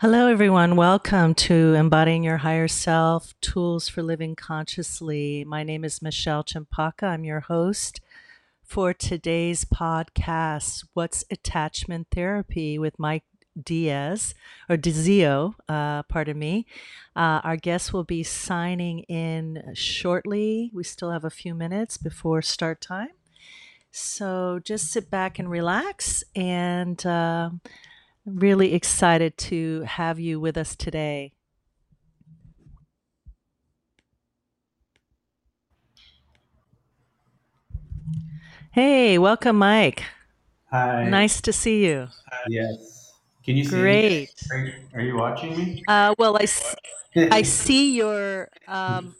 Hello, everyone. Welcome to Embodying Your Higher Self Tools for Living Consciously. My name is Michelle Champaka. I'm your host for today's podcast, What's Attachment Therapy with Mike Diaz, or Dizio, uh, pardon me. Uh, our guest will be signing in shortly. We still have a few minutes before start time. So just sit back and relax and. Uh, Really excited to have you with us today. Hey, welcome, Mike. Hi. Nice to see you. Yes. Can you see me? Great. Are you, are you watching me? Uh, well, I see your um,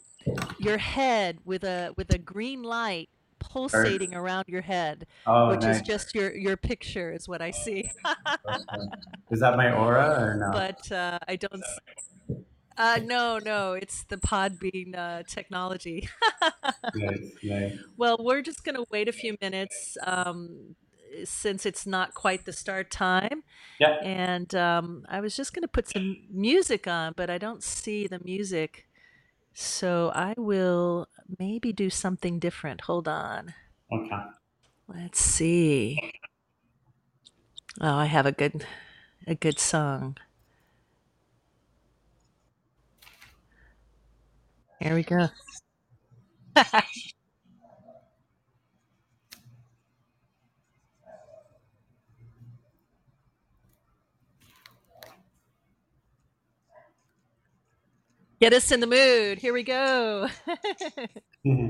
your head with a with a green light Pulsating around your head, oh, which is just your your picture is what I see. Is that my aura or no? but uh, I don't. Uh, no, no, it's the Podbean uh, technology. Nice, nice. Well, we're just going to wait a few minutes um, since it's not quite the start time. Yeah. And um, I was just going to put some music on, but I don't see the music. So I will maybe do something different. Hold on. Okay. Let's see. Oh, I have a good a good song. Here we go. Get us in the mood. Here we go. Mm-hmm.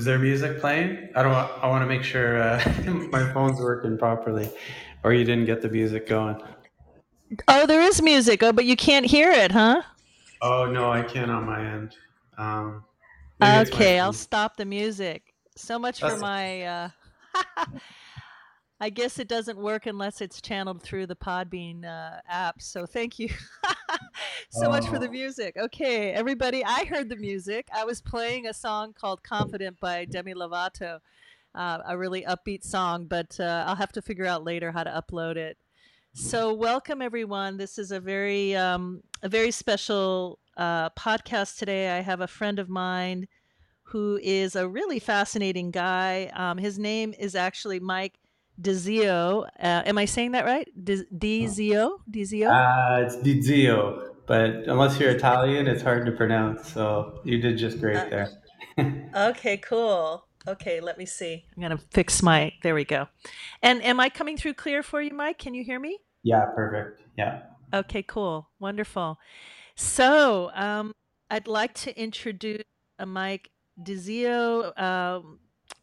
Is there music playing? I don't. I want to make sure uh, my phone's working properly, or you didn't get the music going. oh, there is music. Oh, but you can't hear it, huh? Oh no, I can't on my end. Um, maybe my Okay, I'll stop the music. So much for my uh I guess it doesn't work unless it's channeled through the Podbean uh, app. So thank you so much for the oh, music. Okay, everybody, I heard the music. I was playing a song called Confident by Demi Lovato, uh, a really upbeat song, but uh, I'll have to figure out later how to upload it. So welcome everyone. This is a very um, a very special uh, podcast today. I have a friend of mine who is a really fascinating guy. Um, his name is actually Mike DeZio. Uh, am I saying that right? Di- DZio? DZio? uh, it's Dizio, but unless you're Italian, it's hard to pronounce. So you did just Uh, great there. okay, cool. Okay, let me see. I'm going to fix my. There we go. And am I coming through clear for you, Mike? Can you hear me? Yeah, perfect. Yeah. Okay, cool. Wonderful. So, um, I'd like to introduce uh, Mike DeZio um,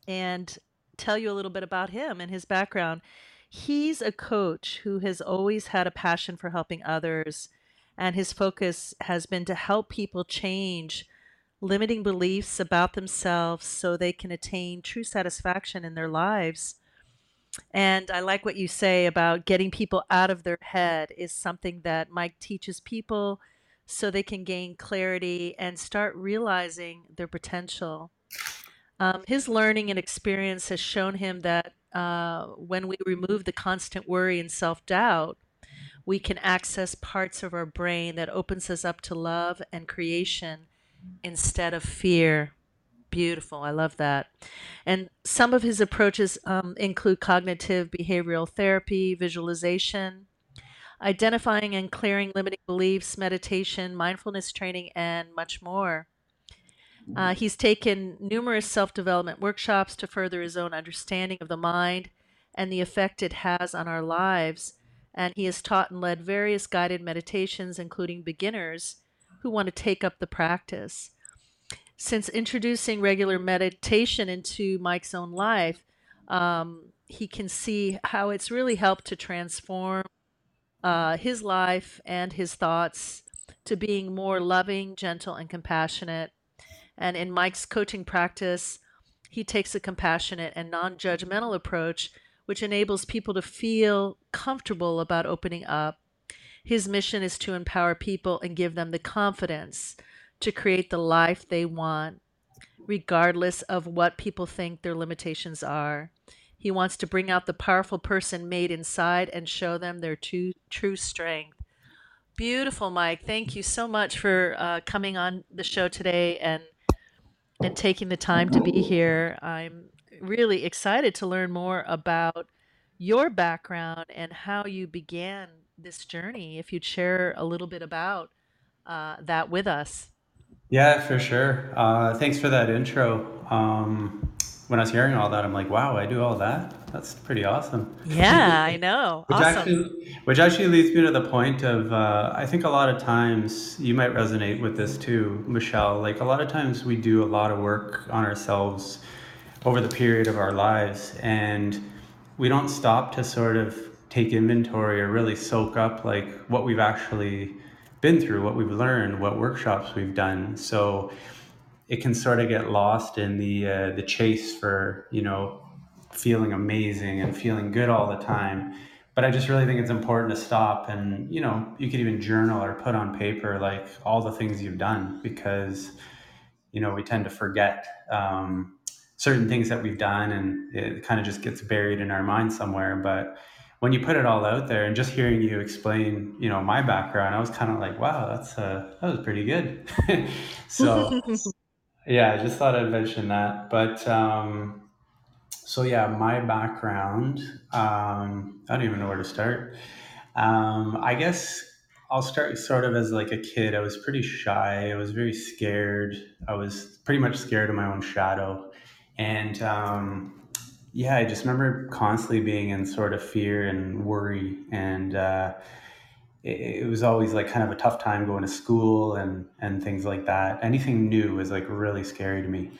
and tell you a little bit about him and his background. He's a coach who has always had a passion for helping others, and his focus has been to help people change limiting beliefs about themselves so they can attain true satisfaction in their lives. And I like what you say about getting people out of their head is something that Mike teaches people so they can gain clarity and start realizing their potential. Um, his learning and experience has shown him that uh, when we remove the constant worry and self doubt, we can access parts of our brain that opens us up to love and creation instead of fear. Beautiful. I love that. And some of his approaches um, include cognitive behavioral therapy, visualization, identifying and clearing limiting beliefs, meditation, mindfulness training, and much more. Uh, he's taken numerous self development workshops to further his own understanding of the mind and the effect it has on our lives. And he has taught and led various guided meditations, including beginners who want to take up the practice. Since introducing regular meditation into Mike's own life, um, he can see how it's really helped to transform uh, his life and his thoughts to being more loving, gentle, and compassionate. And in Mike's coaching practice, he takes a compassionate and non judgmental approach, which enables people to feel comfortable about opening up. His mission is to empower people and give them the confidence to create the life they want, regardless of what people think their limitations are. He wants to bring out the powerful person made inside and show them their true, true strength. Beautiful, Mike. Thank you so much for uh, coming on the show today and and taking the time to be here. I'm really excited to learn more about your background and how you began this journey. If you'd share a little bit about uh, that with us. Yeah, for sure. Uh, thanks for that intro. Um, when I was hearing all that, I'm like, wow, I do all that. That's pretty awesome. Yeah, I know. Which Awesome. actually, which actually leads me to the point of, uh, I think a lot of times you might resonate with this too, Michelle. Like a lot of times we do a lot of work on ourselves over the period of our lives, and we don't stop to sort of take inventory or really soak up like what we've actually been through, what we've learned, what workshops we've done. So it can sort of get lost in the uh, the chase for you know feeling amazing and feeling good all the time. But I just really think it's important to stop and you know you could even journal or put on paper like all the things you've done because you know we tend to forget um, certain things that we've done and it kind of just gets buried in our mind somewhere. But when you put it all out there and just hearing you explain, you know, my background, I was kind of like, wow, that's uh, that was pretty good. so yeah, I just thought I'd mention that. But um, so yeah, my background, um, I don't even know where to start. Um, I guess I'll start sort of as like a kid. I was pretty shy. I was very scared. I was pretty much scared of my own shadow. And um, yeah, I just remember constantly being in sort of fear and worry. And uh, it, it was always like kind of a tough time going to school and, and things like that. Anything new was like really scary to me.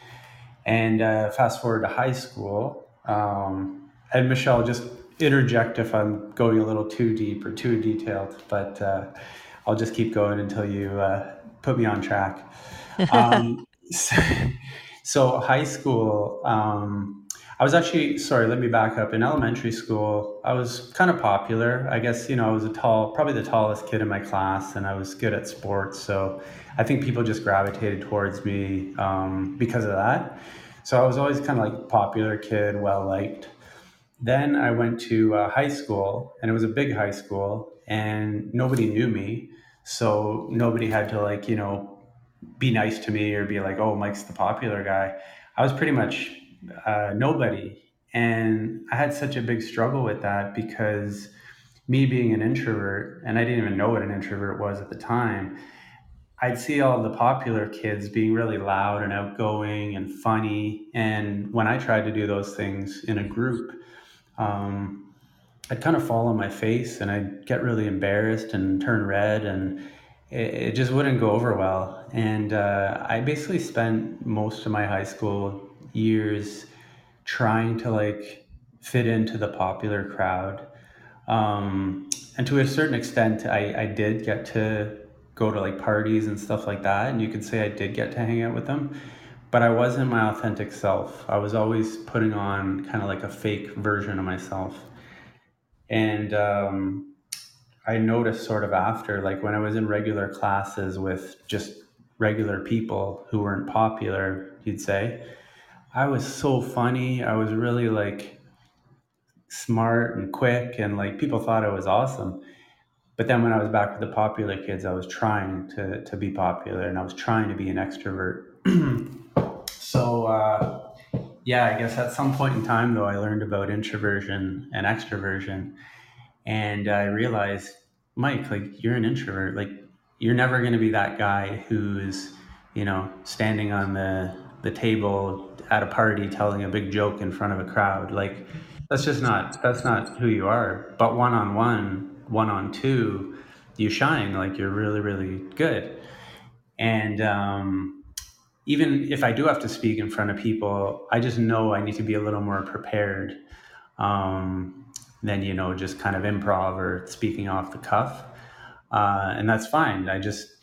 And uh, fast forward to high school, um, and Michelle, just interject if I'm going a little too deep or too detailed, but uh, I'll just keep going until you uh, put me on track. Um, so, so high school, um, I was actually sorry. Let me back up. In elementary school, I was kind of popular. I guess you know I was a tall, probably the tallest kid in my class, and I was good at sports. So I think people just gravitated towards me um, because of that. So I was always kind of like popular kid, well liked. Then I went to uh, high school, and it was a big high school, and nobody knew me. So nobody had to like you know be nice to me or be like, oh, Mike's the popular guy. I was pretty much uh, nobody. And I had such a big struggle with that because me being an introvert, and I didn't even know what an introvert was at the time, I'd see all the popular kids being really loud and outgoing and funny. And when I tried to do those things in a group, um, I'd kind of fall on my face and I'd get really embarrassed and turn red and it, it just wouldn't go over well. And uh, I basically spent most of my high school years trying to like fit into the popular crowd. Um, and to a certain extent, I, I did get to go to like parties and stuff like that. And you could say I did get to hang out with them, but I wasn't my authentic self. I was always putting on kind of like a fake version of myself. And um, I noticed sort of after, like when I was in regular classes with just regular people who weren't popular, you'd say, I was so funny. I was really like smart and quick, and like people thought I was awesome. But then when I was back with the popular kids, I was trying to to be popular, and I was trying to be an extrovert. so uh, yeah, I guess at some point in time, though, I learned about introversion and extroversion, and I realized Mike, like you're an introvert. Like you're never going to be that guy who's, you know, standing on the the table at a party telling a big joke in front of a crowd. Like that's just not that's not who you are. But one on one, one on two, you shine. Like you're really really good. And um, even if I do have to speak in front of people, I just know I need to be a little more prepared um, than you know just kind of improv or speaking off the cuff, uh, and that's fine. I just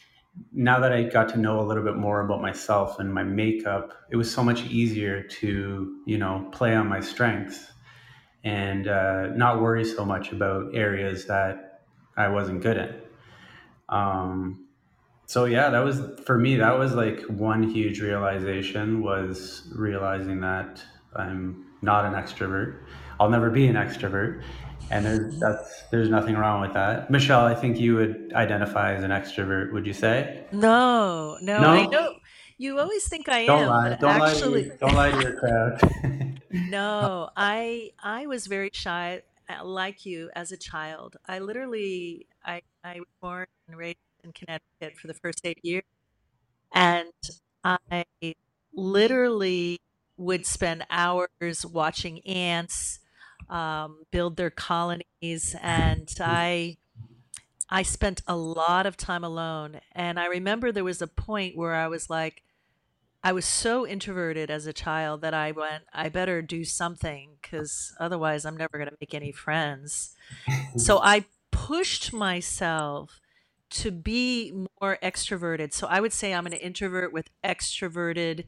now that I got to know a little bit more about myself and my makeup, it was so much easier to you know play on my strengths and uh, not worry so much about areas that I wasn't good at. Um, so yeah, that was for me. That was like one huge realization was realizing that I'm not an extrovert. I'll never be an extrovert, and there's that's there's nothing wrong with that. Michelle, I think you would identify as an extrovert. Would you say? No, no, I No, know you always think I don't am, lie. Don't lie to actually your don't lie to your crowd. No, I I was very shy, uh, like you, as a child. I literally I I was born and raised in Connecticut for the first eight years, and I literally would spend hours watching ants um, build their colonies, and I I spent a lot of time alone. And I remember there was a point where I was like, I was so introverted as a child that I went, I better do something because otherwise I'm never going to make any friends. So I pushed myself to be more extroverted. So I would say I'm an introvert with extroverted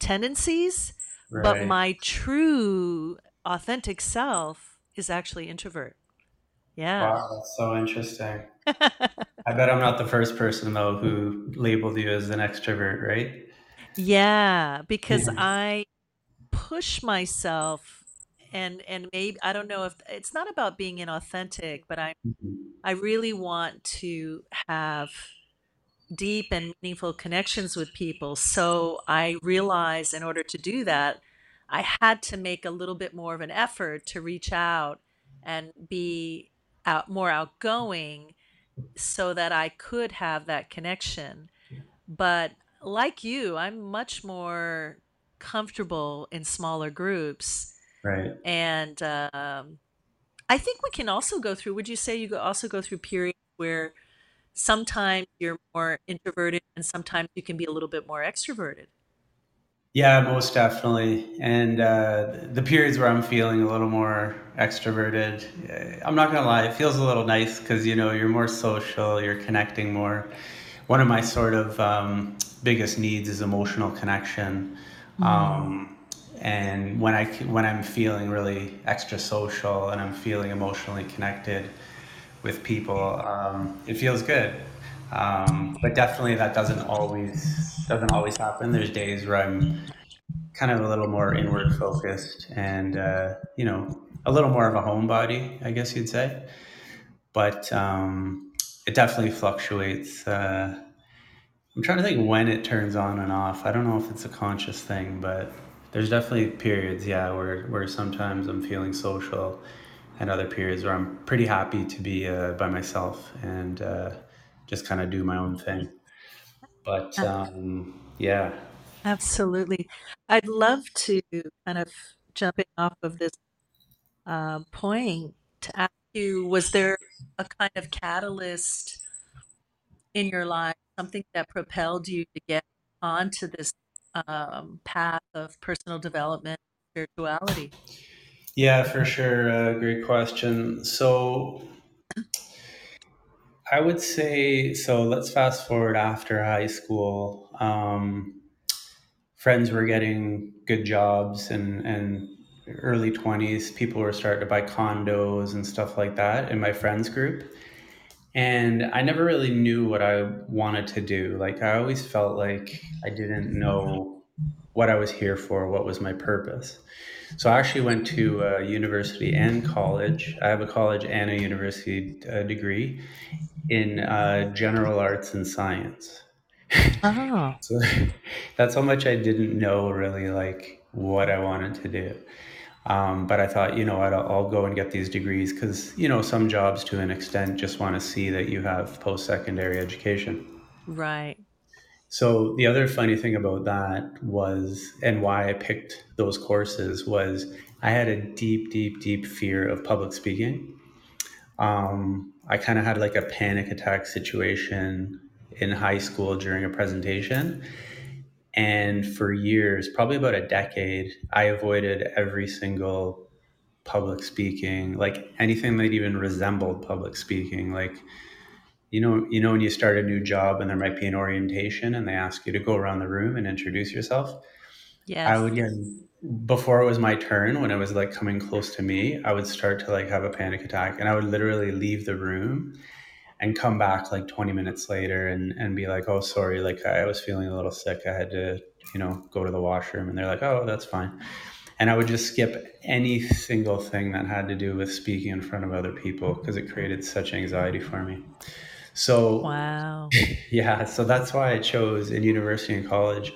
tendencies, but my true authentic self is actually introvert. Yeah. Wow, that's so interesting. I bet I'm not the first person though who labeled you as an extrovert, right? yeah, because I push myself and and maybe I don't know if it's not about being inauthentic, but I mm-hmm. I really want to have deep and meaningful connections with people. So I realize in order to do that, I had to make a little bit more of an effort to reach out and be out more outgoing so that I could have that connection. But like you, I'm much more comfortable in smaller groups. Right. And um, I think we can also go through, would you say you also go through periods where sometimes you're more introverted and sometimes you can be a little bit more extroverted? Yeah, most definitely. And uh, the periods where I'm feeling a little more extroverted, uh, I'm not gonna lie, it feels a little nice because you know you're more social, you're connecting more. One of my sort of um, biggest needs is emotional connection. Mm. Um, and when I when I'm feeling really extra social and I'm feeling emotionally connected with people, um, it feels good. Um, but definitely that doesn't always doesn't always happen. There's days where I'm kind of a little more inward focused and uh, you know a little more of a homebody, I guess you'd say. But um, it definitely fluctuates. Uh, I'm trying to think when it turns on and off. I don't know if it's a conscious thing, but there's definitely periods, yeah, where where sometimes I'm feeling social, and other periods where I'm pretty happy to be uh, by myself and uh, just kind of do my own thing. But um, yeah, Absolutely. I'd love to kind of jumping off of this uh, point to ask you, was there a kind of catalyst in your life, something that propelled you to get onto this um, path of personal development, spirituality? yeah, for sure. Uh, great question. So I would say so. Let's fast forward after high school. Um, friends were getting good jobs and and early 20s people were starting to buy condos and stuff like that in my friends group and i never really knew what i wanted to do like i always felt like i didn't know what i was here for what was my purpose so i actually went to a university and college i have a college and a university uh, degree in uh, general arts and science Oh, so that's how much I didn't know really like what I wanted to do. Um, but I thought, you know what, I'll, I'll go and get these degrees because, you know, some jobs to an extent just want to see that you have post secondary education. Right. So the other funny thing about that was, and why I picked those courses was I had a deep, deep, deep fear of public speaking. Um, I kind of had like a panic attack situation in high school during a presentation. And for years, probably about a decade, I avoided every single public speaking, like anything that even resembled public speaking. Like, you know, you know, when you start a new job and there might be an orientation and they ask you to go around the room and introduce yourself. I would get before it was my turn, when it was like coming close to me, I would start to like have a panic attack and I would literally leave the room and come back like 20 minutes later and, and be like, oh, sorry, like I was feeling a little sick. I had to, you know, go to the washroom. And they're like, oh, that's fine. And I would just skip any single thing that had to do with speaking in front of other people because it created such anxiety for me. So, Wow. yeah, so that's why I chose in university and college.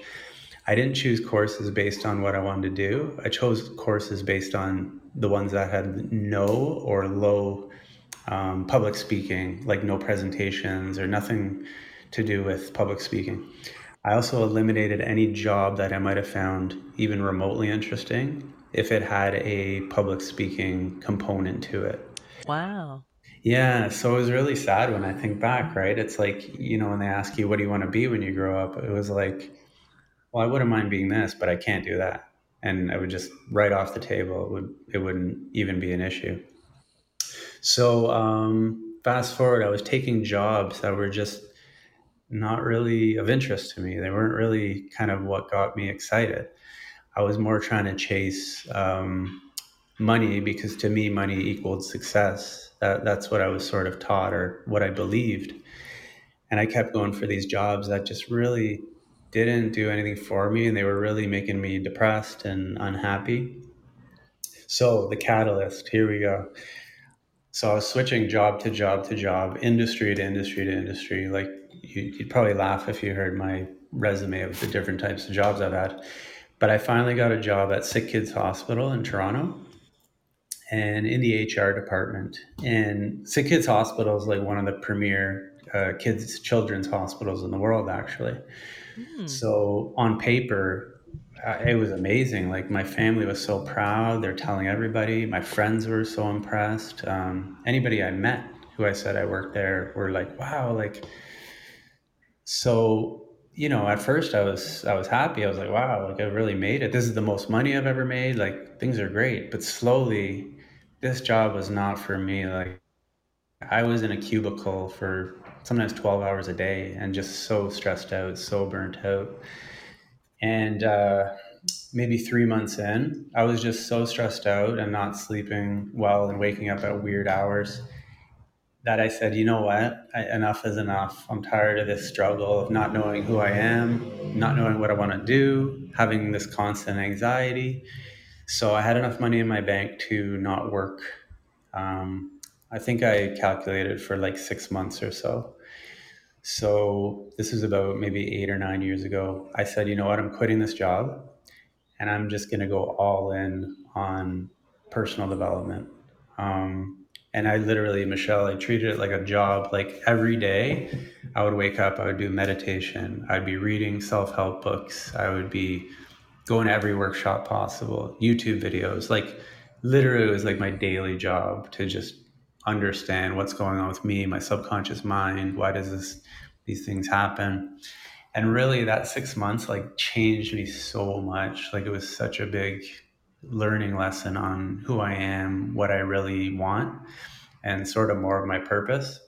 I didn't choose courses based on what I wanted to do. I chose courses based on the ones that had no or low um, public speaking, like no presentations or nothing to do with public speaking. I also eliminated any job that I might have found even remotely interesting if it had a public speaking component to it. Wow. Yeah, so it was really sad when I think back, right? It's like, you know, when they ask you, what do you want to be when you grow up? It was like, well, I wouldn't mind being this, but I can't do that. And I would just right off the table, it would it wouldn't even be an issue. So um, fast forward, I was taking jobs that were just not really of interest to me. They weren't really kind of what got me excited. I was more trying to chase um, money because to me, money equaled success. That, that's what I was sort of taught or what I believed. And I kept going for these jobs that just really didn't do anything for me and they were really making me depressed and unhappy. So, the catalyst, here we go. So I was switching job to job to job, industry to industry to industry. Like you, would probably laugh if you heard my resume of the different types of jobs I've had. But I finally got a job at Sick Kids Hospital in Toronto and in the HR department. And Sick Kids Hospital is like one of the premier uh, kids children's hospitals in the world, actually. Hmm. So on paper, uh, it was amazing. Like my family was so proud. They're telling everybody. My friends were so impressed. Um, anybody I met who I said I worked there were like, "Wow!" Like, so you know, at first I was I was happy. I was like, "Wow!" Like I really made it. This is the most money I've ever made. Like things are great. But slowly, this job was not for me. Like I was in a cubicle for sometimes 12 hours a day and just so stressed out, so burnt out. And uh, maybe three months in, I was just so stressed out and not sleeping well and waking up at weird hours that I said, you know what, I, enough is enough. I'm tired of this struggle of not knowing who I am, not knowing what I want to do, having this constant anxiety. So I had enough money in my bank to not work. Um, I think I calculated for like six months or so. So this is about maybe eight or nine years ago. I said, you know what, I'm quitting this job and I'm just going to go all in on personal development. Um, and I literally, Michelle, I treated it like a job. Like every day, I would wake up, I would do meditation, I'd be reading self help books, I would be going to every workshop possible, YouTube videos. Like literally, it was like my daily job to just understand what's going on with me, my subconscious mind. Why does this these things happen? and really that six months like changed me so much like it was such a big learning lesson on who i am what i really want and sort of more of my purpose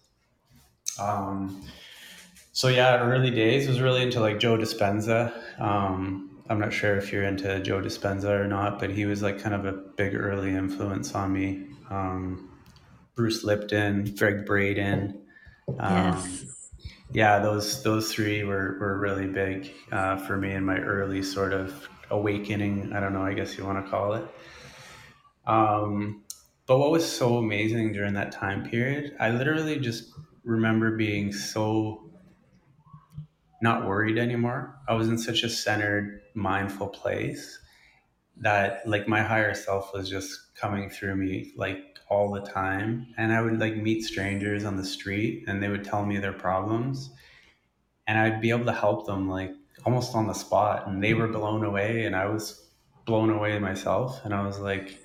um, so yeah early days was really into like joe dispenza um, i'm not sure if you're into joe dispenza or not but he was like kind of a big early influence on me um, bruce lipton gregg braden um, Yes. yeah, those those three were were really big uh, for me in my early sort of awakening. I don't know. I guess you want to call it. Um, but what was so amazing during that time period, I literally just remember being so not worried anymore. I was in such a centered, mindful place, that like my higher self was just coming through me like all the time. And i would like meet strangers on the street and they would tell me their problems. And i'd be able to help them like almost on the spot. And they were blown away and i was blown away myself. And i was like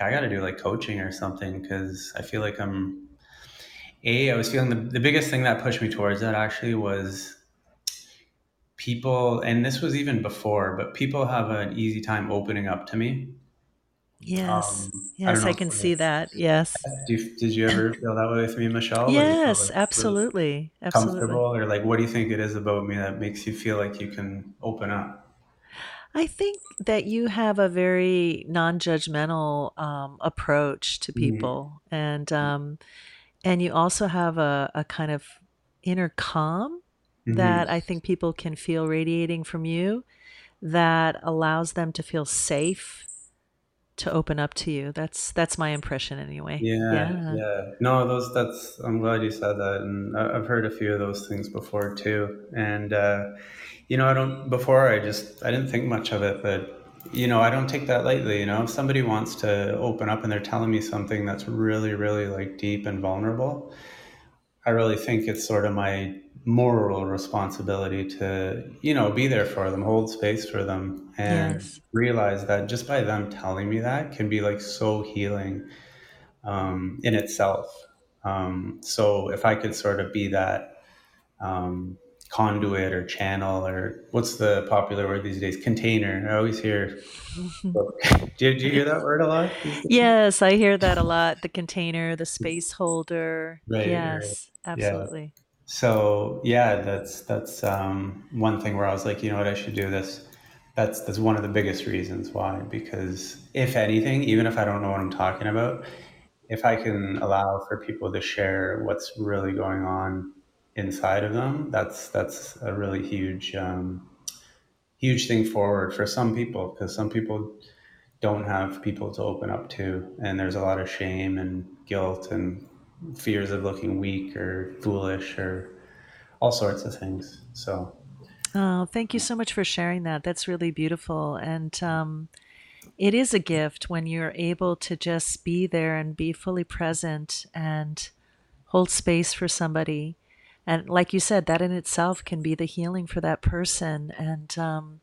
i got to do like coaching or something because i feel like i'm a i was feeling the, the biggest thing that pushed me towards that actually was people and this was even before but people have an easy time opening up to me Yes. um, Yes, know I can see that. Yes. You, did you ever feel that way with me, Michelle? Where you felt Yes, like absolutely. Absolutely. comfortable, or like what do you think it is about me that makes you feel like you can open up? I think that you have a very non-judgmental um, approach to Mm-hmm. people, and um, and you also have a, a kind of inner calm Mm-hmm. that I think people can feel radiating from you that allows them to feel safe to open up to you. That's that's my impression anyway. Yeah, Yeah. yeah. No, those. That's. I'm glad you said that, and I've heard a few of those things before too. And uh, you know, I don't. Before, I just I didn't think much of it, but you know, I don't take that lightly. You know, if somebody wants to open up and they're telling me something that's really, really like deep and vulnerable, I really think it's sort of my moral responsibility to, you know, be there for them, hold space for them, and Yes. realize that just by them telling me that can be like so healing um, in itself. Um, so if I could sort of be that um, conduit or channel or what's the popular word these days? Container. I always hear. Do, do you hear that word a lot? Yes, I hear that a lot. The container, the space holder. Right, right. Yes, Yeah. So yeah, that's that's um, one thing where I was like, you know what, I should do this. That's that's one of the biggest reasons why. Because if anything, even if I don't know what I'm talking about, if I can allow for people to share what's really going on inside of them, that's that's a really huge um, huge thing forward for some people. Because some people don't have people to open up to, and there's a lot of shame and guilt and fears of looking weak or foolish or all sorts of things. So, Oh, thank you so much for sharing that. That's really beautiful. And um, it is a gift when you're able to just be there and be fully present and hold space for somebody. And like you said, that in itself can be the healing for that person. And um,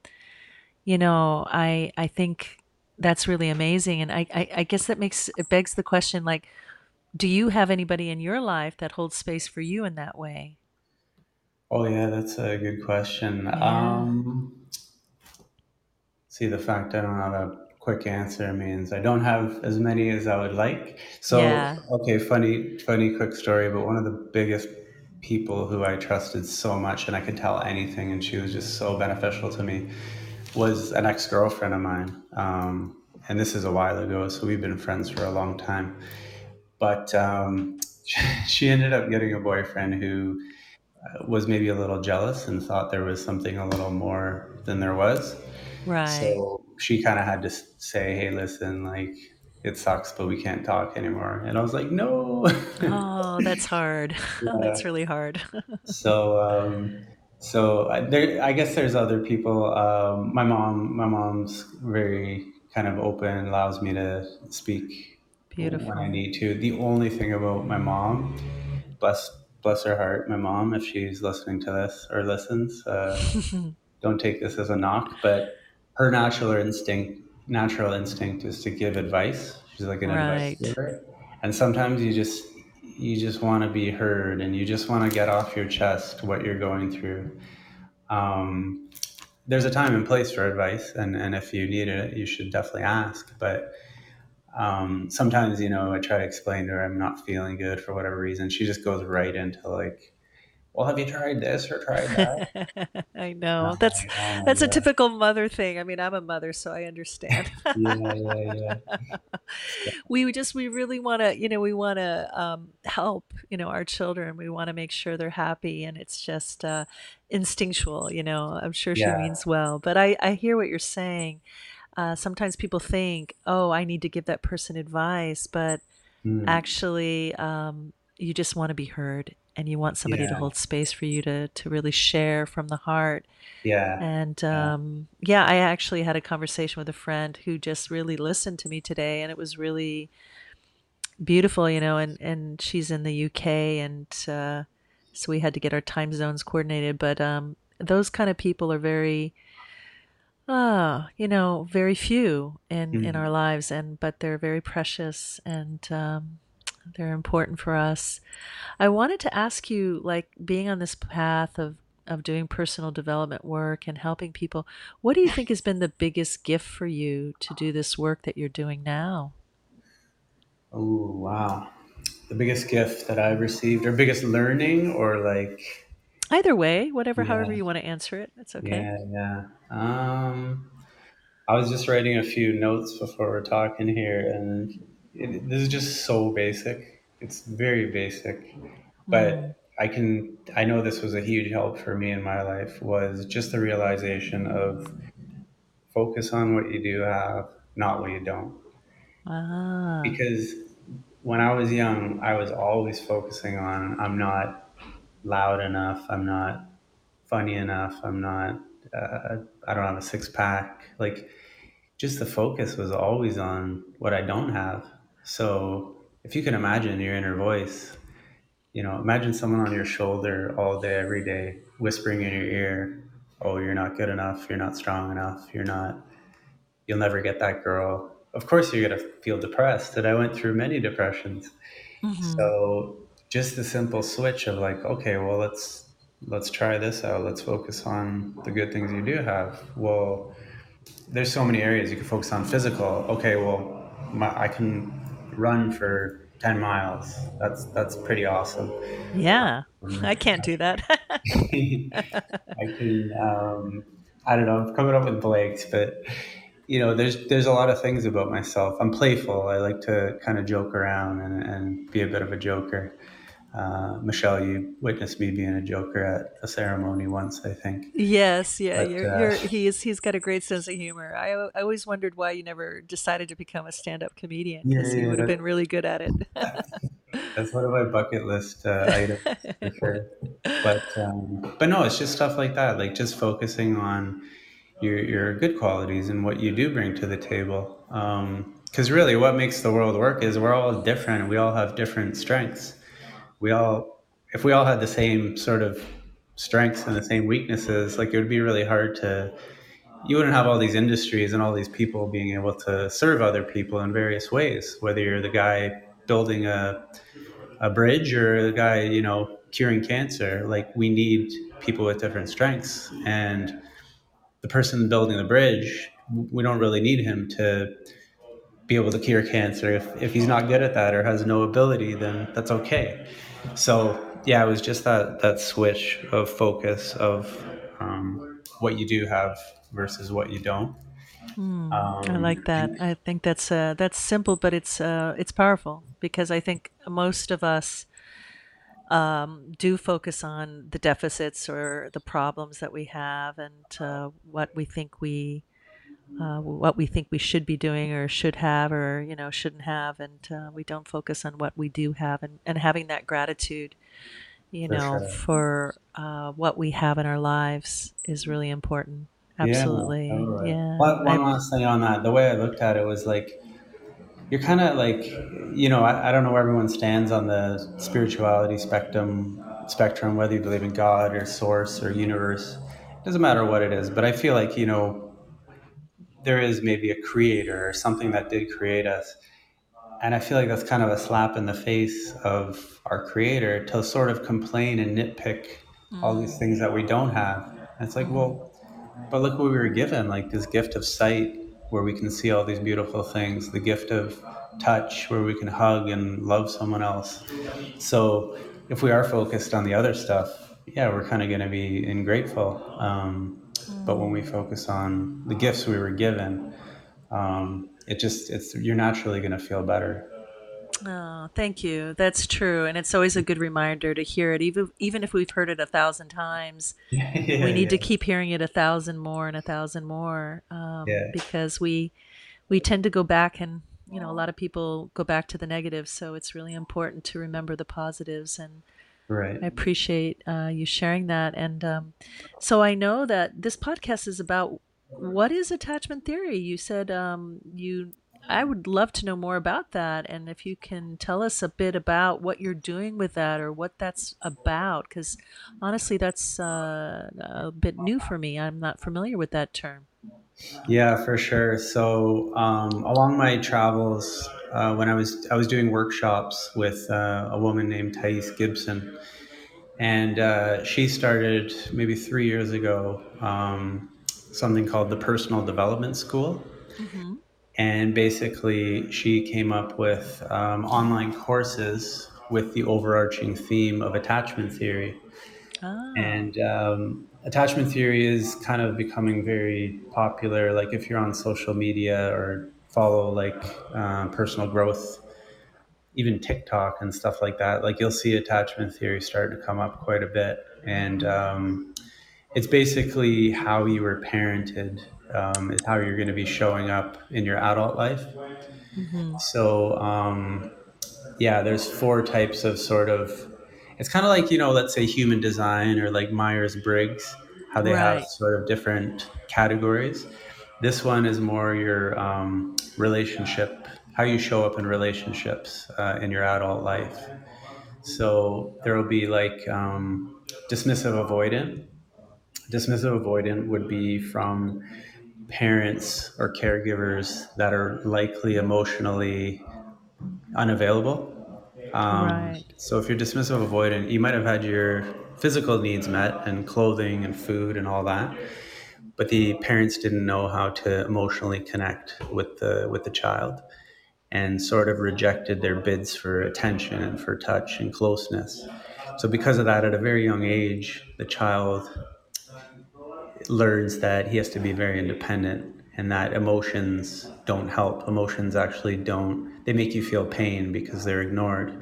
you know, I I think that's really amazing. And I, I I guess that makes it begs the question, like, do you have anybody in your life that holds space for you in that way? oh yeah, that's a good question. Yeah. Um, see, the fact I don't have a quick answer means I don't have as many as I would like. So, Yeah. okay, funny, funny, quick story. But one of the biggest people who I trusted so much, and I could tell anything, and she was just so beneficial to me, was an ex girlfriend of mine. Um, and this is a while ago, so we've been friends for a long time. But um, she ended up getting a boyfriend who was maybe a little jealous and thought there was something a little more than there was. Right. So she kind of had to say, "Hey, listen, like it sucks, but we can't talk anymore." And I was like, "No." Oh, that's hard. yeah. That's really hard. So, um, so I, there, I guess there's other people. Um, my mom, my mom's very kind of open, allows me to speak when I Beautiful. need to. The only thing about my mom, bless bless her heart, my mom, if she's listening to this or listens, uh, don't take this as a knock, but her natural instinct natural instinct is to give advice. She's like an advice giver. And sometimes you just you just want to be heard and you just want to get off your chest what you're going through. Um, there's a time and place for advice and, and if you need it you should definitely ask but um, sometimes you know i try to explain to her i'm not feeling good for whatever reason she just goes right into like well have you tried this or tried that I know. i'm That's oh that's a typical mother thing. I mean, I'm a mother, so I understand. yeah yeah yeah we just we really want to, you know, we want to um, help, you know, our children. We want to make sure they're happy, and it's just uh, instinctual. You know, I'm sure she means well, but I I hear what you're saying. Uh, sometimes people think, oh, I need to give that person advice, but mm, actually, um, you just want to be heard. and you want somebody to hold space for you to to really share from the heart. Yeah. And Yeah. um, yeah, I actually had a conversation with a friend who just really listened to me today, and it was really beautiful, you know. And and she's in the UK, and uh, so we had to get our time zones coordinated. But um, those kind of people are very Ah, you know, very few in in Mhm. our lives, and but they're very precious and um, they're important for us. I wanted to ask you, like, being on this path of of doing personal development work and helping people, what do you think has been the biggest gift for you to do this work that you're doing now? Oh, wow. The biggest gift that I've received, or biggest learning, or like, Either way, whatever, however you want to answer it, it's okay. yeah, yeah. Um, I was just writing a few notes before we're talking here, and it, this is just so basic. It's very basic, but I can. I know this was a huge help for me in my life. Was just the realization of focus on what you do have, not what you don't. Ah. Because when I was young, I was always focusing on I'm not loud enough, I'm not funny enough, I'm not. Uh, I don't have a six pack. Like just the focus was always on what I don't have. So if you can imagine your inner voice, you know, imagine someone on your shoulder all day, every day, whispering in your ear, "Oh, you're not good enough. You're not strong enough. You're not. You'll never get that girl." Of course, you're gonna feel depressed, and I went through many depressions. Mm-hmm. So just the simple switch of like, okay, well, let's let's try this out. Let's focus on the good things you do have. Well, there's so many areas you can focus on physical okay well my, i can run for 10 miles that's that's pretty awesome Yeah, um, I can't do that. i can um, i don't know i'm coming up with blanks but you know there's there's a lot of things about myself i'm playful i like to kind of joke around and, and be a bit of a joker uh, michelle you witnessed me being a joker at a ceremony once i think Yes, yeah, but you're uh, you're he's he's got a great sense of humor. I I always wondered why you never decided to become a stand-up comedian yeah because you yeah would have been really good at it. that's one of my bucket list uh, items for sure but um, but no, it's just stuff like that. Like just focusing on your your good qualities and what you do bring to the table. Because really, what makes the world work is we're all different. We all have different strengths. We all, if we all had the same sort of strengths and the same weaknesses, like it would be really hard to. You wouldn't have all these industries and all these people being able to serve other people in various ways. Whether you're the guy building a a bridge or a guy, you know, curing cancer. Like we need people with different strengths. And the person building the bridge, we don't really need him to be able to cure cancer. If, if he's not good at that or has no ability, then that's okay. So yeah, it was just that that switch of focus of um, what you do have versus what you don't. I Um, like that. I think that's uh that's simple, but it's uh it's powerful because I think most of us um, do focus on the deficits or the problems that we have and uh, what we think we uh, what we think we should be doing or should have or you know shouldn't have and uh, we don't focus on what we do have and, and having that gratitude you for know sure. for uh, what we have in our lives is really important Yeah, absolutely totally. yeah One, i one last thing on that. The way I looked at it was like you're kind of like you know I, I don't know where everyone stands on the spirituality spectrum spectrum whether you believe in god or source or universe it doesn't matter what it is but i feel like you know there is maybe a creator or something that did create us and i feel like that's kind of a slap in the face of our creator to sort of complain and nitpick all these mm, things that we don't have and it's like hmm well but look what we were given, like this gift of sight where we can see all these beautiful things, the gift of touch where we can hug and love someone else. So if we are focused on the other stuff, yeah, we're kind of going to be ingrateful. Um, but when we mm. focus on the gifts we were given, um, it just it's you're naturally going to feel better. Oh, thank you. That's true, and it's always a good reminder to hear it, even even if we've heard it a thousand times. yeah, we need to keep hearing it a thousand more and a thousand more um, yeah, because we we tend to go back and you know a lot of people go back to the negatives so it's really important to remember the positives and Right. I appreciate uh, you sharing that. And um, so I know that this podcast is about what is attachment theory. You said um, you. I would love to know more about that, and if you can tell us a bit about what you're doing with that or what that's about, because honestly, that's uh, a bit new for me. I'm not familiar with that term. Yeah, for sure. So um, along my travels, uh, when I was I was doing workshops with uh, a woman named Thais Gibson, and uh, she started maybe three years ago um, something called the Personal Development School. Mm-hmm. And basically, she came up with um, online courses with the overarching theme of attachment theory. Ah, And um, attachment theory is kind of becoming very popular. Like if you're on social media or follow like uh, personal growth, even TikTok and stuff like that, like you'll see attachment theory starting to come up quite a bit. And um, it's basically how you were parented, um, is how you're going to be showing up in your adult life. mm-hmm. So um, yeah, there's four types of sort of. It's kind of like you know, let's say human design or like Myers Briggs, how they have sort of different categories. This one is more your um, relationship, how you show up in relationships uh, in your adult life. So there will be like um, dismissive avoidant. Dismissive avoidant would be from parents or caregivers that are likely emotionally unavailable um, Right. so if you're dismissive avoidant, you might have had your physical needs met and clothing and food and all that, but the parents didn't know how to emotionally connect with the with the child and sort of rejected their bids for attention and for touch and closeness. So because of that, at a very young age, the child learns that he has to be very independent and that emotions don't help. Emotions actually don't, they make you feel pain because they're ignored.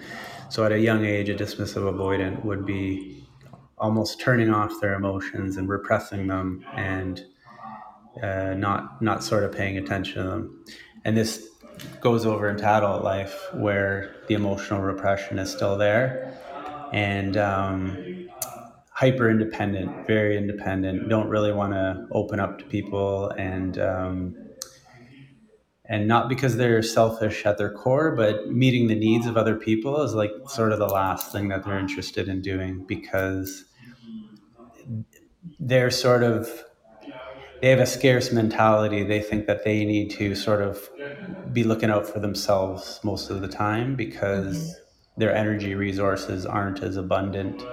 So at a young age, a dismissive avoidant would be almost turning off their emotions and repressing them and uh, not not sort of paying attention to them. And this goes over into adult life where the emotional repression is still there and um, hyper independent, very independent, don't really want to open up to people and um, and not because they're selfish at their core, but meeting the needs of other people is like sort of the last thing that they're interested in doing because they're sort of they have a scarce mentality. They think that they need to sort of be looking out for themselves most of the time Mm-hmm. because their energy resources aren't as abundant.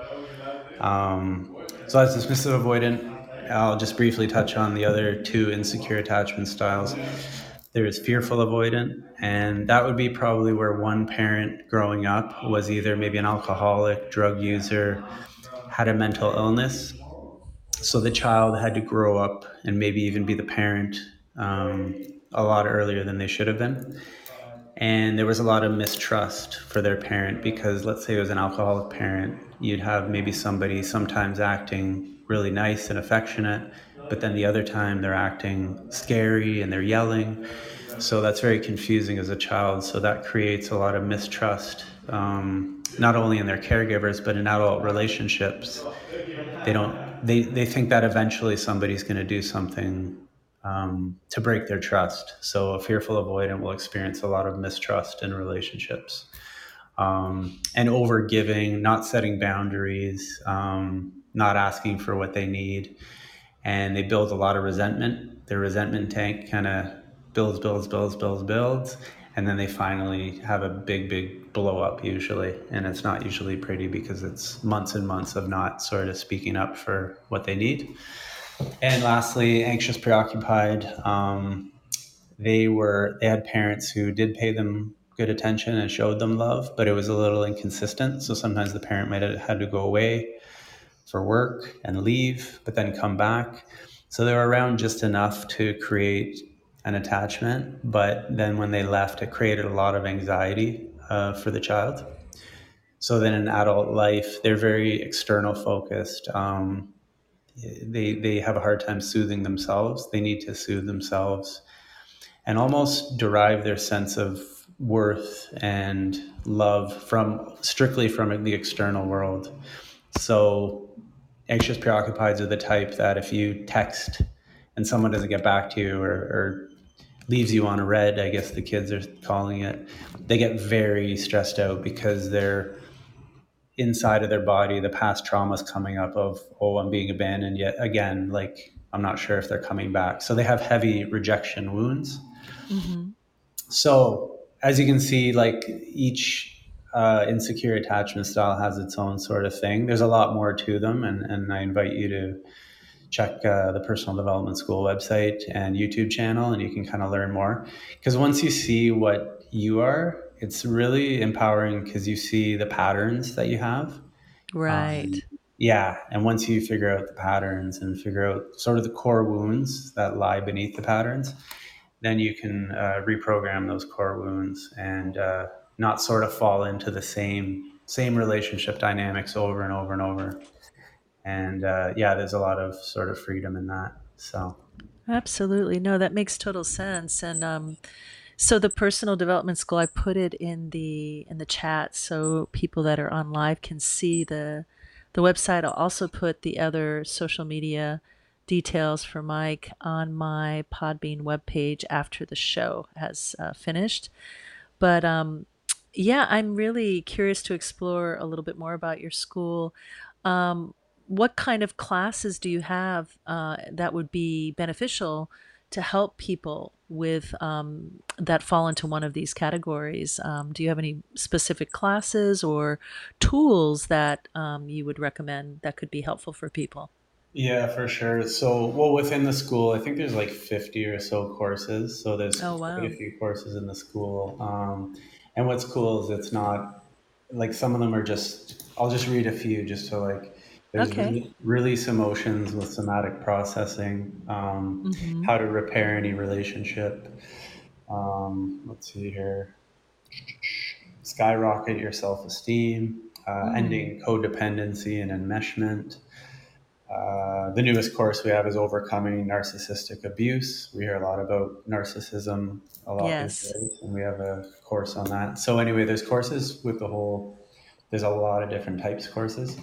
Um, so as dismissive avoidant, I'll just briefly touch on the other two insecure attachment styles. There is fearful avoidant, and that would be probably where one parent growing up was either maybe an alcoholic, drug user, had a mental illness. So the child had to grow up and maybe even be the parent um, a lot earlier than they should have been. And there was a lot of mistrust for their parent because, let's say it was an alcoholic parent, you'd have maybe somebody sometimes acting really nice and affectionate, but then the other time they're acting scary and they're yelling. So that's very confusing as a child. So that creates a lot of mistrust, um, not only in their caregivers, but in adult relationships. They don't, they, they think that eventually somebody's going to do something um, to break their trust. So a fearful avoidant will experience a lot of mistrust in relationships um, and over giving, not setting boundaries, um, not asking for what they need. And they build a lot of resentment. Their resentment tank kind of builds, builds, builds, builds, builds. And then they finally have a big, big blow up usually. And it's not usually pretty because it's months and months of not sort of speaking up for what they need. And lastly, anxious, preoccupied. Um, they were they had parents who did pay them good attention and showed them love, but it was a little inconsistent. So sometimes the parent might have had to go away for work and leave, but then come back. So they were around just enough to create an attachment, but then when they left, it created a lot of anxiety uh, for the child. So then in adult life, they're very external focused. Um, they they have a hard time soothing themselves. They need to soothe themselves and almost derive their sense of worth and love from strictly from the external world. So anxious preoccupieds are the type that if you text and someone doesn't get back to you or, or leaves you on a read, I guess the kids are calling it, they get very stressed out because they're inside of their body, the past traumas coming up of, oh, I'm being abandoned yet again, like I'm not sure if they're coming back. So they have heavy rejection wounds. Mm-hmm. So as you can see, like each uh, insecure attachment style has its own sort of thing. There's a lot more to them, and, and I invite you to check uh, the Personal Development School website and YouTube channel, and you can kind of learn more. Because once you see what you are, it's really empowering because you see the patterns that you have. Right. Um, yeah. And once you figure out the patterns and figure out sort of the core wounds that lie beneath the patterns, then you can uh, reprogram those core wounds and uh, not sort of fall into the same same relationship dynamics over and over and over. And uh, yeah, there's a lot of sort of freedom in that. So absolutely, no, that makes total sense. And um, so the personal development school, I put it in the in the chat so people that are on live can see the the website. I'll also put the other social media details for Mike on my Podbean webpage after the show has uh, finished. But um, yeah, I'm really curious to explore a little bit more about your school. Um, what kind of classes do you have uh, that would be beneficial to help people with um, that fall into one of these categories? Um, do you have any specific classes or tools that um, you would recommend that could be helpful for people? Yeah, for sure. So, well, within the school, I think there's like 50 or so courses. So there's oh, wow. quite a few courses in the school. Um, and what's cool is it's not like some of them are just, I'll just read a few just to like, there's okay. re- release emotions with somatic processing, um, mm-hmm. how to repair any relationship. Um, let's see here. Skyrocket your self esteem, uh, mm. ending codependency and enmeshment, uh, the newest course we have is overcoming narcissistic abuse. We hear a lot about narcissism a lot yes. these days, and we have a course on that. So anyway, there's courses with the whole. There's a lot of different types of courses,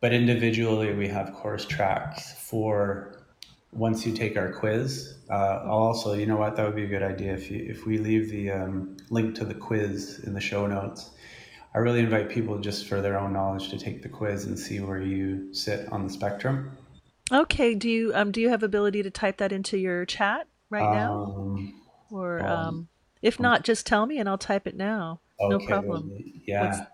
but individually we have course tracks for once you take our quiz. Uh, also, you know what? That would be a good idea if you if we leave the um, link to the quiz in the show notes I really invite people just for their own knowledge to take the quiz and see where you sit on the spectrum. Okay. Do you um do you have ability to type that into your chat right now? Um, or um, um, if not, just tell me and I'll type it now. Okay, no problem. Yeah.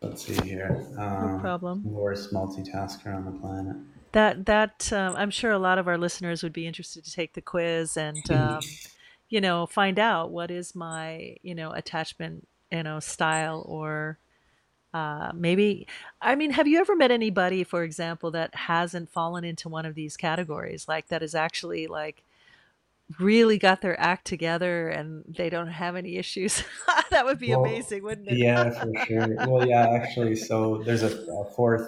Let's see here. Um, no problem. Worst multitasker on the planet. That that um, I'm sure a lot of our listeners would be interested to take the quiz and um, you know find out what is my you know attachment you know style or uh, maybe i mean have you ever met anybody for example that hasn't fallen into one of these categories? Like that is actually like really got their act together and they don't have any issues? That would be well, amazing wouldn't it? yeah for sure. Well yeah actually so there's a, a fourth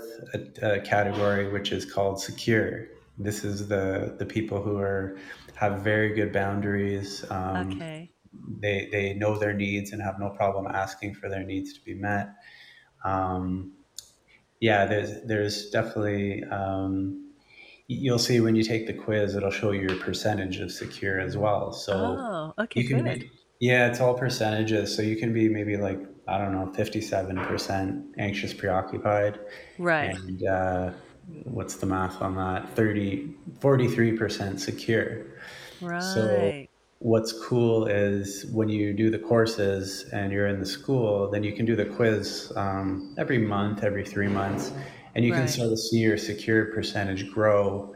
uh, category which is called secure. This is the the people who are have very good boundaries um, okay they they know their needs and have no problem asking for their needs to be met. Um, yeah, there's there's definitely um, you'll see when you take the quiz, it'll show you your percentage of secure as well. So oh, okay, you can good. Be, yeah, it's all percentages. So you can be maybe like I don't know, fifty-seven percent anxious, preoccupied, right? And uh, what's the math on that? 30, 43 percent secure. Right. So what's cool is when you do the courses and you're in the school, then you can do the quiz um, every month, every three months, and you right. can sort of see your secure percentage grow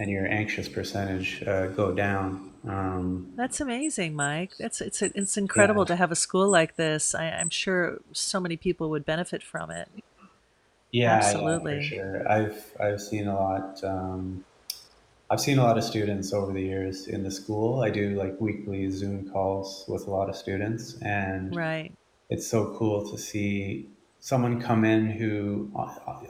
and your anxious percentage uh, go down. Um, That's amazing, Mike. That's it's it's incredible yeah. to have a school like this. I, am sure so many people would benefit from it. Yeah, absolutely. Yeah, sure. I've I've seen a lot. Um, I've seen a lot of students over the years in the school. I do like weekly Zoom calls with a lot of students, and right. it's so cool to see someone come in who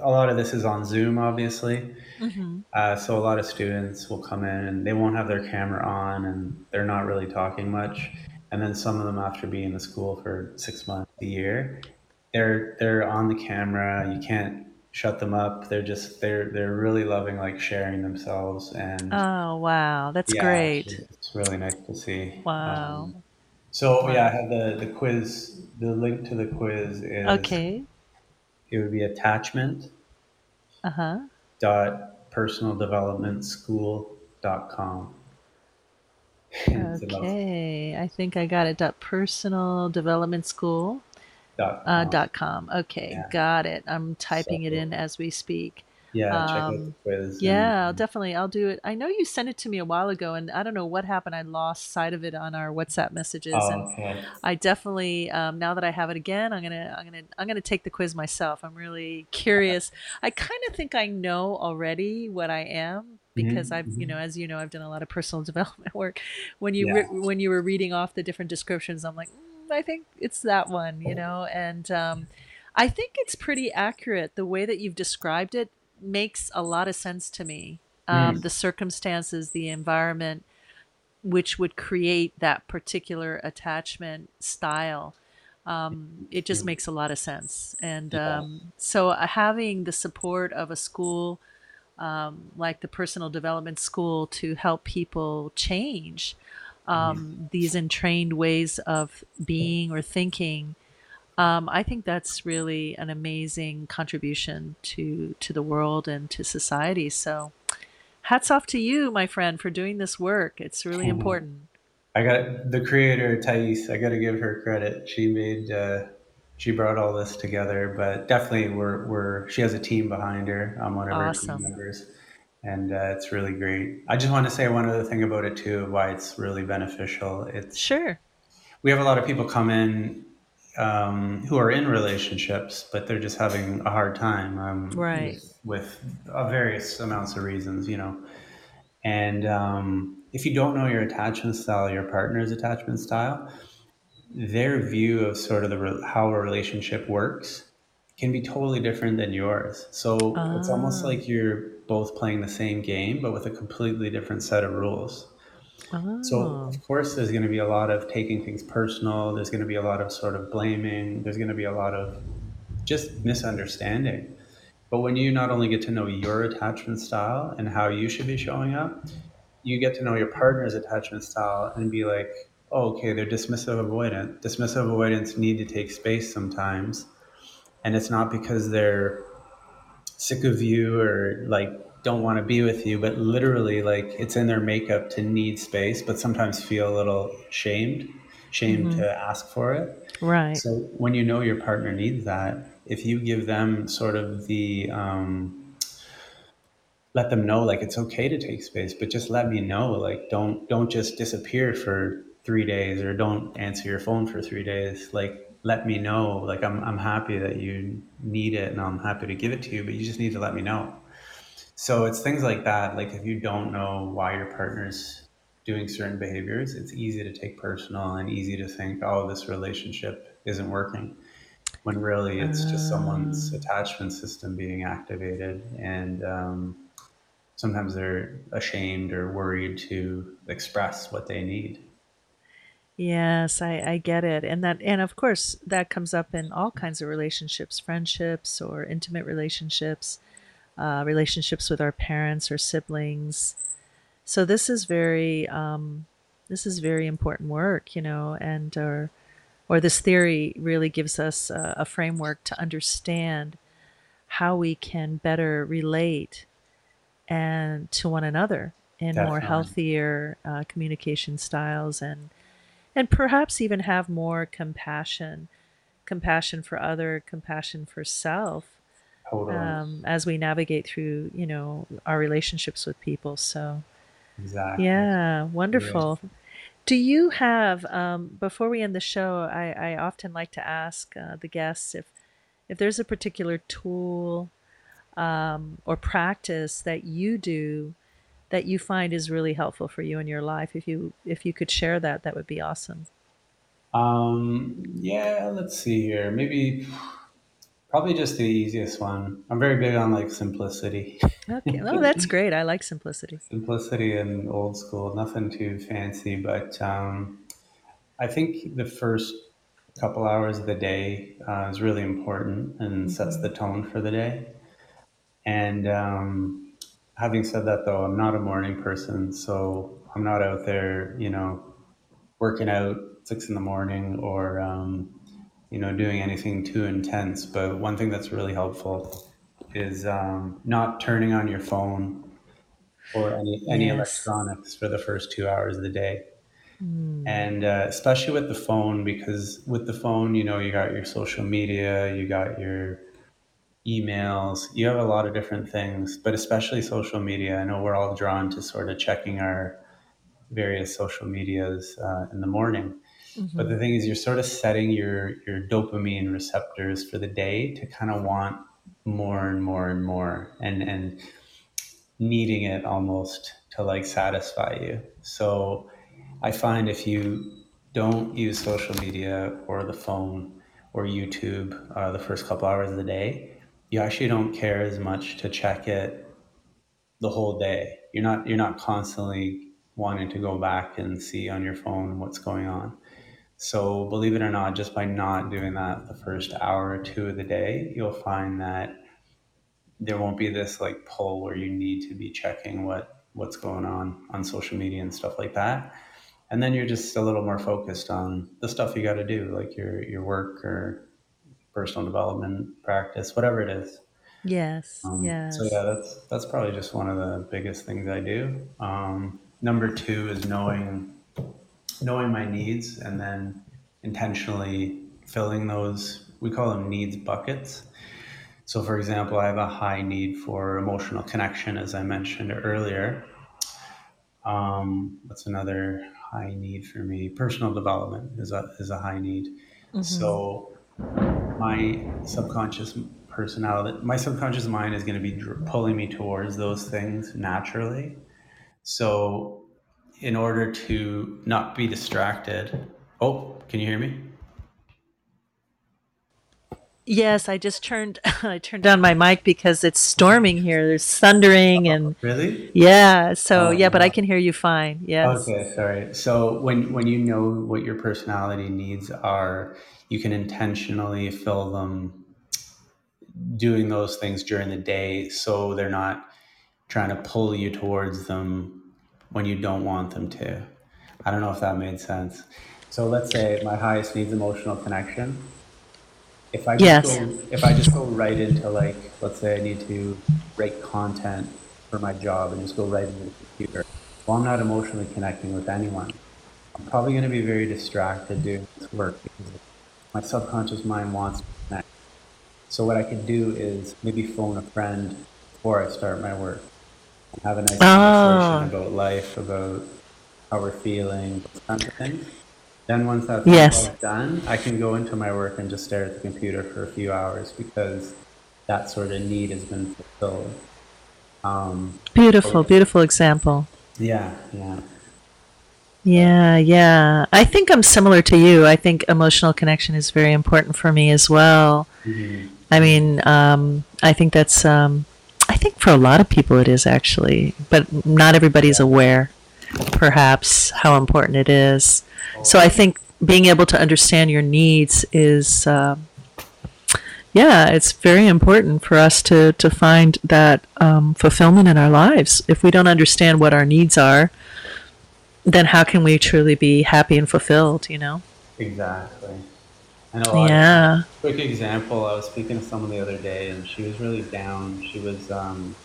a lot of this is on Zoom, obviously. Mm-hmm. Uh, so a lot of students will come in and they won't have their camera on and they're not really talking much. and then some of them after being in the school for six months, a year, they're they're on the camera. You can't shut them up. They're just they're they're really loving like sharing themselves and Oh, wow, that's yeah, great. it's really nice to see. Um, Wow. so yeah, I have the the quiz. The link to the quiz is Okay. it would be attachment Uh-huh. dot personal development school dot com. about Okay. I think I got it. Dot personal development school. Dot Uh, com. dot com. Okay, Yeah. got it. I'm typing it in as we speak. yeah, check out the Um, quiz yeah, I'll and definitely I'll do it. I know you sent it to me a while ago, and I don't know what happened. I lost sight of it on our WhatsApp messages, and oh, okay. I definitely um, now that I have it again, I'm gonna I'm gonna I'm gonna take the quiz myself. I'm really curious. I kind of think I know already what I am because hmm I've you know hmm as you know I've done a lot of personal development work. When you Yeah. re- when you were reading off the different descriptions, I'm like, I think it's that one, you know, and um, I think it's pretty accurate. The way that you've described it makes a lot of sense to me. Um, Mm. the circumstances, the environment, which would create that particular attachment style. Um, it just makes a lot of sense. And um, so uh, having the support of a school um, like the personal development school to help people change. Um, these entrained ways of being or thinking, um, I think that's really an amazing contribution to to the world and to society. So hats off to you, my friend, for doing this work. It's really important. I got the creator Thais. I got to give her credit. She made uh, she brought all this together, but definitely we're we're she has a team behind her. I'm one of her team Awesome. members, and uh, it's really great. I just want to say one other thing about it too, why it's really beneficial. It's Sure. we have a lot of people come in um, who are in relationships, but they're just having a hard time um, Right. with with uh, various amounts of reasons, you know. And um, if you don't know your attachment style, your partner's attachment style, their view of sort of the re- how a relationship works can be totally different than yours. So it's almost Ah. like you're both playing the same game, but with a completely different set of rules. So Oh. of ah. course, there's going to be a lot of taking things personal. There's going to be a lot of sort of blaming. There's going to be a lot of just misunderstanding. But when you not only get to know your attachment style and how you should be showing up, you get to know your partner's attachment style and be like, oh, okay, they're dismissive avoidant. Dismissive avoidants need to take space sometimes. And it's not because they're sick of you or like don't want to be with you, but literally like it's in their makeup to need space, but sometimes feel a little shamed, shamed Mm-hmm. to ask for it. Right. So when you know your partner needs that, if you give them sort of the um, let them know like it's okay to take space, but just let me know. Like don't don't just disappear for three days or don't answer your phone for three days. Like let me know. Like I'm I'm happy that you need it and I'm happy to give it to you, but you just need to let me know. So it's things like that. Like if you don't know why your partner's doing certain behaviors, it's easy to take personal and easy to think, oh, this relationship isn't working. When really it's just someone's Um, attachment system being activated and um, sometimes they're ashamed or worried to express what they need. Yes, I, I get it. And that and of course that comes up in all kinds of relationships, friendships or intimate relationships, uh, relationships with our parents or siblings. So this is very um, this is very important work, you know, and or or this theory really gives us a, a framework to understand how we can better relate and to one another in more healthier uh, communication styles and and perhaps even have more compassion compassion for other compassion for self Totally. um, as we navigate through you know our relationships with people so Exactly. yeah wonderful do you have um, before we end the show I, I often like to ask uh, the guests if if there's a particular tool um, or practice that you do that you find is really helpful for you in your life if you if you could share that that would be awesome Um, yeah, let's see here. Maybe probably just the easiest one. I'm very big on like simplicity. okay oh that's great i like simplicity simplicity and old school, nothing too fancy, but um, I think the first couple hours of the day uh, is really important and sets Mhm. the tone for the day. And um, having said that, though, I'm not a morning person, so I'm not out there, you know, working out six in the morning or um, you know doing anything too intense. But one thing that's really helpful is um, not turning on your phone or any any Yes. electronics for the first two hours of the day. Mm. And uh, especially with the phone, because with the phone, you know, you got your social media, you got your emails, you have a lot of different things, but especially social media. I know we're all drawn to sort of checking our various social medias uh, in the morning. But the thing is, you're sort of setting your your dopamine receptors for the day to kind of want more and more and more, and and needing it almost to like satisfy you. So I find if you don't use social media or the phone or YouTube uh, the first couple hours of the day, you actually don't care as much to check it the whole day. You're not you're not constantly wanting to go back and see on your phone what's going on. So believe it or not, just by not doing that the first hour or two of the day, you'll find that there won't be this like pull where you need to be checking what what's going on on social media and stuff like that. And then you're just a little more focused on the stuff you got to do, like your your work or personal development practice, whatever it is. Yes, Um, so yeah, that's that's probably just one of the biggest things I do. Um, number two is knowing knowing my needs and then intentionally filling those. We call them needs buckets. So, for example, I have a high need for emotional connection, as I mentioned earlier. Um, what's another high need for me? Personal development is a is a high need. Mhm. So, my subconscious personality, my subconscious mind is going to be pulling me towards those things naturally. So, in order to not be distracted, oh, can you hear me? Yes, I just turned I turned on my mic because it's storming here. There's thundering and Really? yeah, so Oh yeah, but I can hear you fine. Yes. Okay, sorry. So when when you know what your personality needs are, you can intentionally fill them doing those things during the day so they're not trying to pull you towards them when you don't want them to. I don't know if that made sense. So let's say my highest needs emotional connection. If I just Yes. go if I just go right into like let's say I need to write content for my job and just go right into the computer. Well, I'm not emotionally connecting with anyone. I'm probably going to be very distracted doing this work because my subconscious mind wants to connect. So what I can do is maybe phone a friend before I start my work and have a nice conversation Oh, about life, about how we're feeling, those kinds of things. Then once that's yes. all done, I can go into my work and just stare at the computer for a few hours because that sort of need has been fulfilled. Um, Beautiful, so beautiful example. yeah, yeah, Yeah, yeah. I think I'm similar to you. I think emotional connection is very important for me as well. mhm, I mean, um, I think that's, um, I think for a lot of people it is actually, but not everybody's aware, perhaps, how important it is. So I think being able to understand your needs is, um, yeah, it's very important for us to, to find that um, fulfillment in our lives. If we don't understand what our needs are, then how can we truly be happy and fulfilled, you know? Exactly. And a lot of Yeah. quick example, I was speaking to someone the other day and she was really down. She was, um,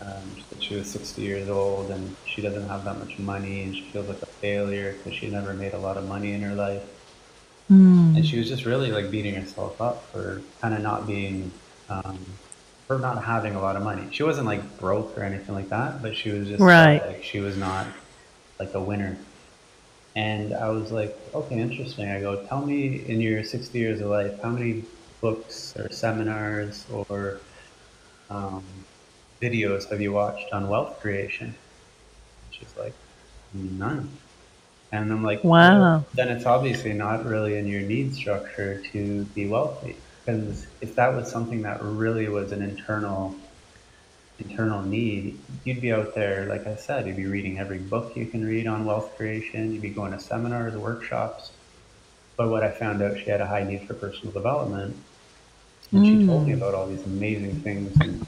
um, she was 60 years old and she doesn't have that much money and she feels like a failure because she never made a lot of money in her life. And Mm. she was just really like beating herself up for kind of not being, um, for not having a lot of money. She wasn't like broke or anything like that, but she was just Right. like she was not like a winner. And I was like, okay, interesting. I go, tell me in your 60 years of life, how many books or seminars or um, videos have you watched on wealth creation? She's like, none. And I'm like, well, Wow. then it's obviously not really in your need structure to be wealthy. Because if that was something that really was an internal internal need, you'd be out there, like I said, you'd be reading every book you can read on wealth creation, you'd be going to seminars, workshops. But what I found out, she had a high need for personal development. And she told me Mm. about all these amazing things and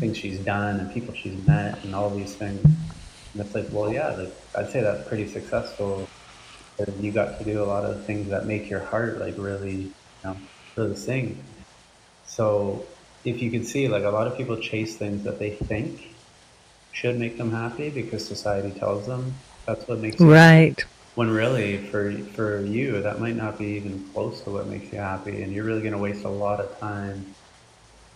things she's done and people she's met and all these things. And it's like, well, yeah, like, I'd say that's pretty successful. You got to do a lot of things that make your heart like really, you know, really sing. So if you can see, like a lot of people chase things that they think should make them happy because society tells them that's what makes you happy. Right. When really, for for you, that might not be even close to what makes you happy, and you're really going to waste a lot of time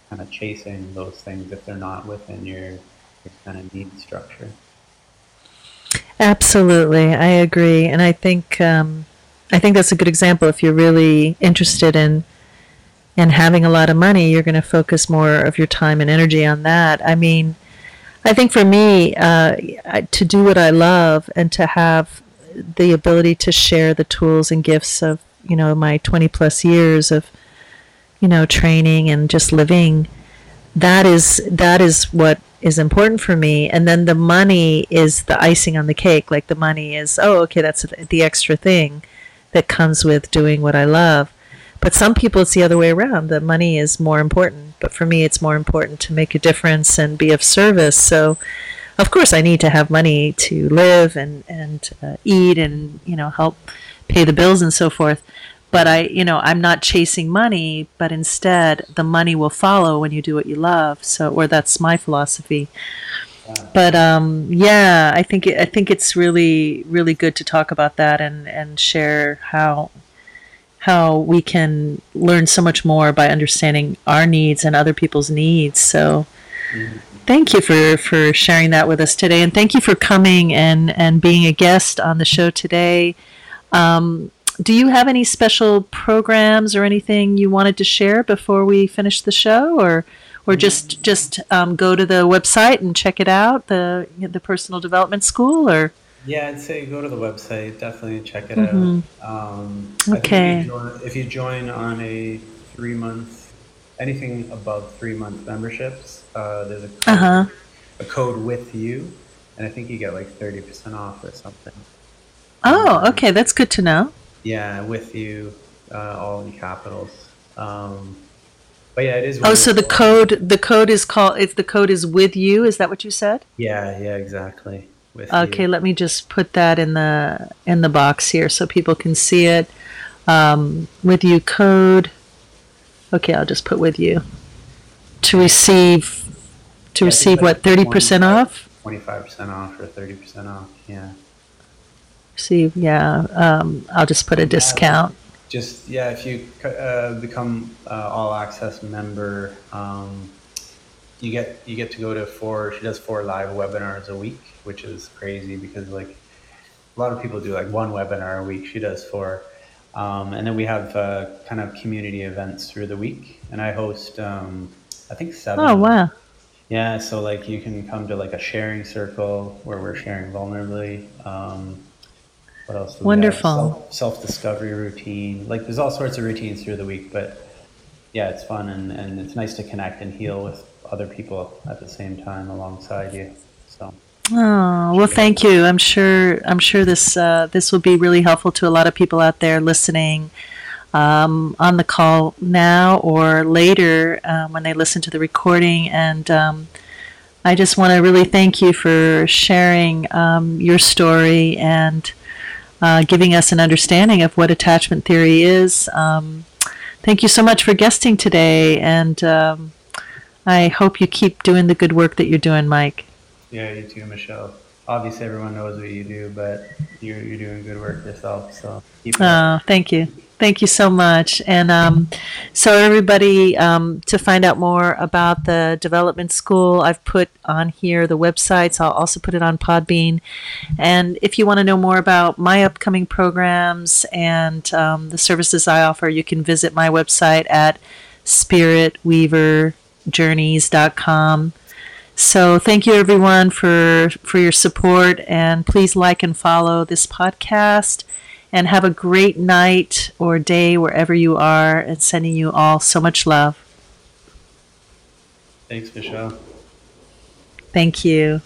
kind of chasing those things if they're not within your, your kind of need structure. Absolutely, I agree, and I think um, I think that's a good example. If you're really interested in in having a lot of money, you're going to focus more of your time and energy on that. I mean, I think for me, uh, to do what I love and to have the ability to share the tools and gifts of you know my 20 plus years of you know training and just living that is that is what is important for me. And then the money is the icing on the cake. Like the money is oh okay that's the extra thing that comes with doing what i love but some people it's the other way around the money is more important but for me it's more important to make a difference and be of service so of course i need to have money to live and and uh, eat and you know help pay the bills and so forth but I, you know, I'm not chasing money, but instead the money will follow when you do what you love. So, or that's my philosophy. But um, yeah, I think it, I think it's really really good to talk about that and and share how how we can learn so much more by understanding our needs and other people's needs. So. Thank you for, for sharing that with us today, and thank you for coming and, and being a guest on the show today. Um, do you have any special programs or anything you wanted to share before we finish the show, or or just just um, go to the website and check it out the the personal development school, or Yeah, I'd say go to the website, definitely check it out. hmm Um, think if you okay, join, if you join on a three month, anything above three month memberships, uh, there's a code, huh, a code with you, and I think you get like 30% off or something. oh, Um, okay, that's good to know. yeah, with you, uh, all in capitals. Um, but yeah, it is Oh, so the code the code is called if the code is with you, is that what you said? Yeah, yeah, exactly. Okay, you. let me just put that in the in the box here so people can see it. Um, with you code. Okay, I'll just put with you to receive to Yeah, I think it's receive like what thirty percent 25, off. 25% off or 30% off. Yeah. Receive, yeah. Um, I'll just put a yeah, discount. just yeah, if you uh, become uh, all access member, um, you get you get to go to four. She does four live webinars a week, which is crazy because like a lot of people do like one webinar a week. She does four, um, and then we have uh, kind of community events through the week, and I host um, I think seven Oh wow, Yeah, so like you can come to like a sharing circle where we're sharing vulnerably. Um, what else do we have? wonderful. Self self discovery routine. Like there's all sorts of routines through the week, but yeah, it's fun and, and it's nice to connect and heal with other people at the same time alongside you. So Oh, well, thank you. I'm sure I'm sure this uh, this will be really helpful to a lot of people out there listening um, on the call now or later um, when they listen to the recording. And um, I just want to really thank you for sharing um, your story and uh, giving us an understanding of what attachment theory is. Um, thank you so much for guesting today, and um, I hope you keep doing the good work that you're doing, Mike. yeah, you too, Michelle. Obviously, everyone knows what you do, but you're you're doing good work yourself. So keep. Oh, thank you. Thank you so much. And um, so, everybody, um, to find out more about the development school, I've put on here the websites. I'll also put it on Podbean. And if you want to know more about my upcoming programs and um, the services I offer, you can visit my website at spiritweaverjourneys.com. So thank you everyone for for your support and please like and follow this podcast and have a great night or day wherever you are and sending you all so much love. Thanks, Michelle. Thank you.